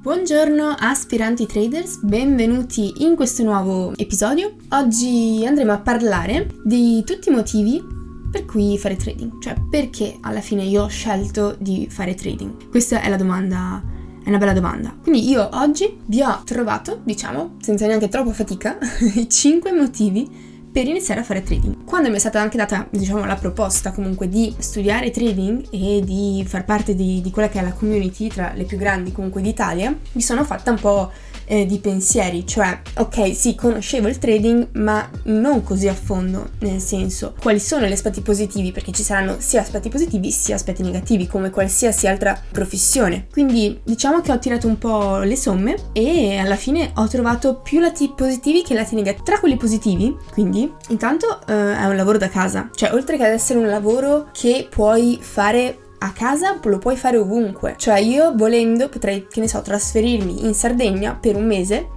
Buongiorno aspiranti traders, benvenuti in questo nuovo episodio. Oggi andremo a parlare di tutti i motivi per cui fare trading, cioè perché alla fine io ho scelto di fare trading. Questa è la domanda, è una bella domanda. Quindi io oggi vi ho trovato, diciamo, senza neanche troppa fatica, i 5 motivi per iniziare a fare trading. Quando mi è stata anche data, diciamo, la proposta comunque di studiare trading e di far parte di, di quella che è la community tra le più grandi comunque d'Italia, mi sono fatta un po' eh, di pensieri, cioè ok sì conoscevo il trading ma non così a fondo, nel senso quali sono gli aspetti positivi perché ci saranno sia aspetti positivi sia aspetti negativi come qualsiasi altra professione. Quindi diciamo che ho tirato un po' le somme e alla fine ho trovato più lati positivi che lati negativi. Tra quelli positivi, quindi, intanto eh, è un lavoro da casa, cioè oltre che ad essere un lavoro che puoi fare a casa lo puoi fare ovunque. Cioè io volendo potrei, che ne so, trasferirmi in Sardegna per un mese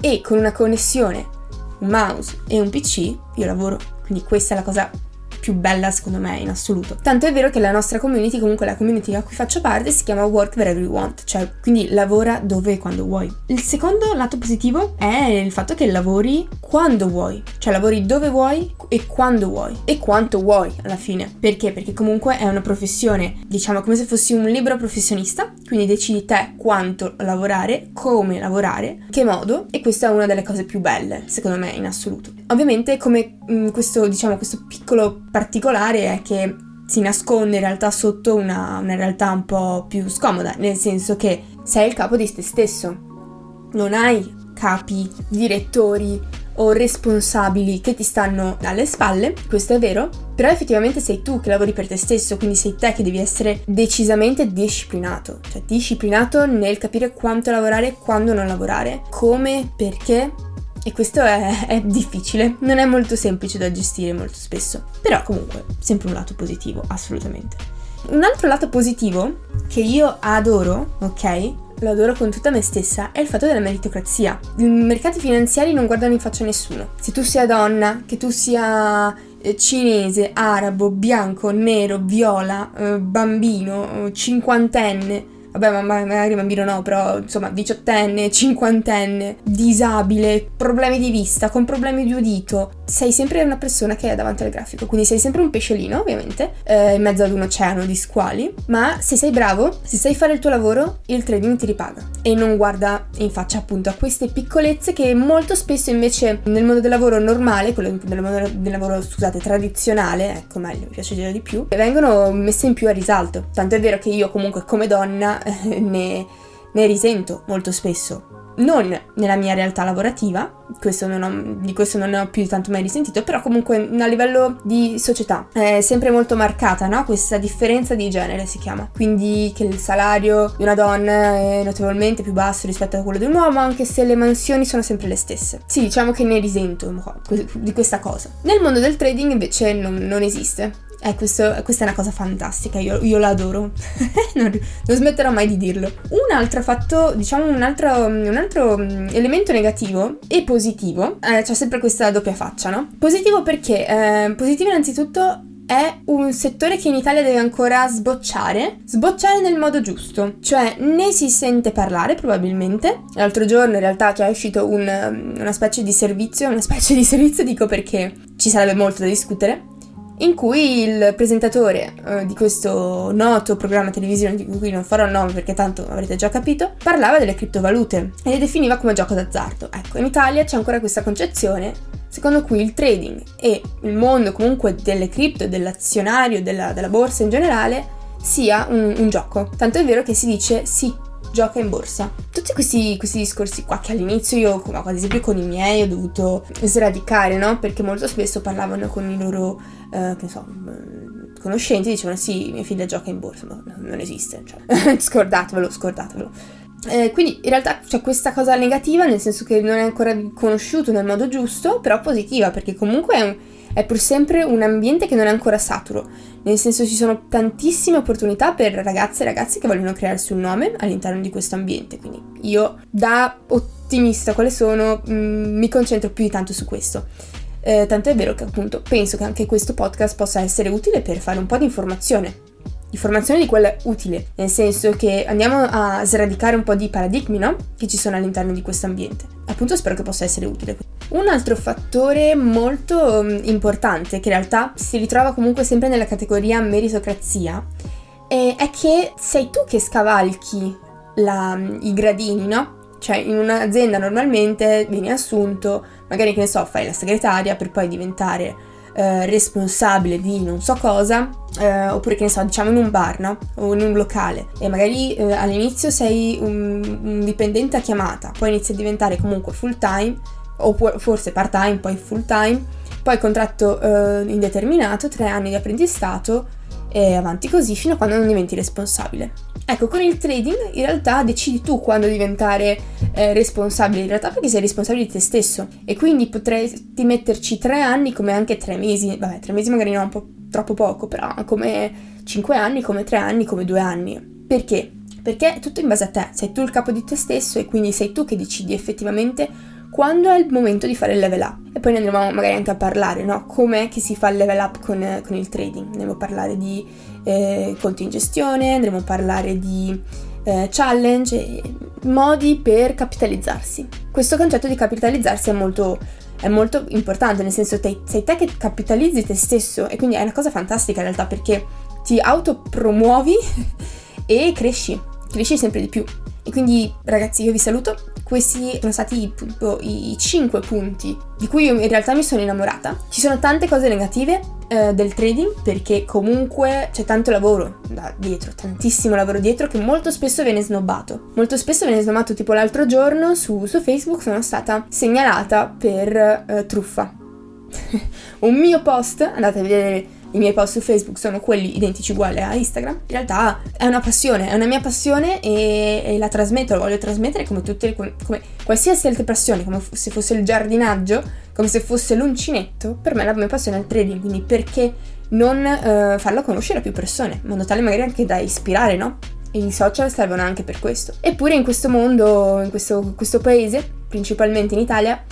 e con una connessione, un mouse e un PC io lavoro. Quindi questa è la cosa più bella secondo me in assoluto. Tanto è vero che la nostra community, comunque la community a cui faccio parte, si chiama Work Wherever You Want, cioè quindi lavora dove e quando vuoi. Il secondo lato positivo è il fatto che lavori quando vuoi, cioè lavori dove vuoi e quando vuoi e quanto vuoi alla fine. Perché? Perché comunque è una professione, diciamo come se fossi un libero professionista, quindi decidi te quanto lavorare, come lavorare, che modo e questa è una delle cose più belle secondo me in assoluto. Ovviamente come mh, mm, questo, diciamo, questo piccolo particolare è che si nasconde in realtà sotto una, una realtà un po' più scomoda, nel senso che sei il capo di te stesso. Non hai capi, direttori o responsabili che ti stanno alle spalle, questo è vero, però effettivamente sei tu che lavori per te stesso, quindi sei te che devi essere decisamente disciplinato, cioè disciplinato nel capire quanto lavorare, quando non lavorare, come, perché e questo è, è, difficile, non è molto semplice da gestire molto spesso, però comunque sempre un lato positivo, assolutamente. Un altro lato positivo che io adoro, ok? Lo adoro con tutta me stessa, è il fatto della meritocrazia. I mercati finanziari non guardano in faccia nessuno. Se tu sia donna, che tu sia eh, cinese, arabo, bianco, nero, viola, eh, bambino, cinquantenne, vabbè ma magari bambino no, però insomma diciottenne, cinquantenne, disabile, problemi di vista, con problemi di udito, sei sempre una persona che è davanti al grafico, quindi sei sempre un pesciolino ovviamente, eh, in mezzo ad un oceano di squali, ma se sei bravo, se sai fare il tuo lavoro, il trading ti ripaga. E non guarda in faccia appunto a queste piccolezze che molto spesso invece nel mondo del lavoro normale, quello del mondo del lavoro scusate tradizionale, ecco meglio, mi piace dire di più, vengono messe in più a risalto, tanto è vero che io comunque come donna ne, ne risento molto spesso. Non nella mia realtà lavorativa, questo ho, di questo non ne ho più tanto mai risentito, però comunque a livello di società è sempre molto marcata, no? Questa differenza di genere si chiama. Quindi che il salario di una donna è notevolmente più basso rispetto a quello di un uomo, anche se le mansioni sono sempre le stesse. Sì, diciamo che ne risento di questa cosa. Nel mondo del trading invece non, non esiste. Eh, questo, questa è una cosa fantastica, io, io l'adoro, non, non, smetterò mai di dirlo. Un altro fatto, diciamo un altro, un altro mm, elemento negativo e positivo, eh, c'è sempre questa doppia faccia, no? Positivo perché? Eh, positivo innanzitutto è un settore che in Italia deve ancora sbocciare, sbocciare nel modo giusto, cioè ne si sente parlare probabilmente. L'altro giorno in realtà è uscito un, una specie di servizio, una specie di servizio dico perché ci sarebbe molto da discutere, in cui il presentatore eh, di questo noto programma televisivo, di cui non farò il nome perché tanto avrete già capito, parlava delle criptovalute e le definiva come gioco d'azzardo. Ecco, in Italia c'è ancora questa concezione secondo cui il trading e il mondo comunque delle cripto, dell'azionario, della, della borsa in generale sia un, un gioco. Tanto è vero che si dice sì, gioca in borsa. Tutti questi, questi, discorsi qua che all'inizio io, ad esempio con i miei, ho dovuto sradicare, no? Perché molto spesso parlavano con i loro, eh, che so, mm, conoscenti, dicevano sì, mia figlia gioca in borsa, ma non esiste, cioè, scordatevelo, scordatevelo. Eh, quindi in realtà c'è questa cosa negativa, nel senso che non è ancora conosciuto nel modo giusto, però positiva, perché comunque è un è pur sempre un ambiente che non è ancora saturo, nel senso ci sono tantissime opportunità per ragazze e ragazzi che vogliono crearsi un nome all'interno di questo ambiente, quindi io da ottimista quale sono mm, mi concentro più di tanto su questo. Eh, tanto è vero che appunto penso che anche questo podcast possa essere utile per fare un po' di informazione di formazione di quella utile, nel senso che andiamo a sradicare un po' di paradigmi, no? Che ci sono all'interno di questo ambiente. Appunto spero che possa essere utile. Un altro fattore molto mm, importante, che in realtà si ritrova comunque sempre nella categoria meritocrazia, è che sei tu che scavalchi la, mm, i gradini, no? Cioè in un'azienda normalmente vieni assunto, magari che ne so, fai la segretaria per poi diventare eh, responsabile di non so cosa, eh, oppure che ne so, diciamo in un bar, no? O in un locale e magari eh, all'inizio sei un, un, dipendente a chiamata, poi inizi a diventare comunque full time, o forse part time, poi full time, poi contratto eh, indeterminato, tre anni di apprendistato e avanti così fino a quando non diventi responsabile. Ecco, con il trading in realtà decidi tu quando diventare eh, responsabile, in realtà perché sei responsabile di te stesso e quindi potresti metterci tre anni come anche tre mesi, vabbè tre mesi magari no, un po' troppo poco, però come cinque anni, come tre anni, come due anni. Perché? Perché è tutto in base a te, sei tu il capo di te stesso e quindi sei tu che decidi effettivamente quando è il momento di fare il level up. E poi ne andremo magari anche a parlare, no? Com'è che si fa il level up con, con il trading. Andremo a parlare di eh, conti in gestione, andremo a parlare di eh, challenge e modi per capitalizzarsi. Questo concetto di capitalizzarsi è molto, è molto importante, nel senso che sei te che capitalizzi te stesso e quindi è una cosa fantastica in realtà perché ti autopromuovi e cresci, cresci sempre di più. E quindi ragazzi io vi saluto, questi sono stati appunto i 5 punti di cui io in realtà mi sono innamorata. Ci sono tante cose negative eh, del trading perché comunque c'è tanto lavoro da dietro, tantissimo lavoro dietro che molto spesso viene snobbato. Molto spesso viene snobbato tipo l'altro giorno su, su Facebook sono stata segnalata per eh, truffa. Un mio post, andate a vedere i miei post su Facebook sono quelli identici uguali a Instagram. In realtà è una passione, è una mia passione e, e la trasmetto, la voglio trasmettere come tutte come, come qualsiasi altra passione, come se fosse il giardinaggio, come se fosse l'uncinetto. Per me la mia passione è il trading, quindi perché non uh, farlo conoscere a più persone, in modo tale magari anche da ispirare, no? E i social servono anche per questo. Eppure in questo mondo, in questo, questo paese, principalmente in Italia,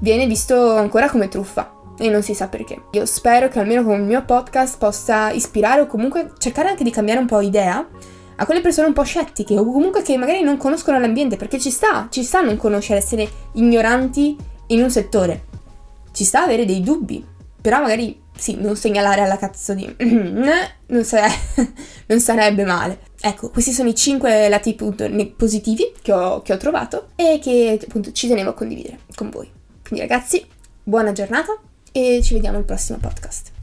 viene visto ancora come truffa e non si sa perché. Io spero che almeno con il mio podcast possa ispirare o comunque cercare anche di cambiare un po' idea a quelle persone un po' scettiche o comunque che magari non conoscono l'ambiente, perché ci sta, ci sta non conoscere, essere ignoranti in un settore. Ci sta avere dei dubbi, però magari sì, non segnalare alla cazzo di... non, sare... non sarebbe male. Ecco, questi sono i 5 lati appunto positivi che ho, che ho trovato e che appunto ci tenevo a condividere con voi. Quindi ragazzi, buona giornata e ci vediamo al prossimo podcast.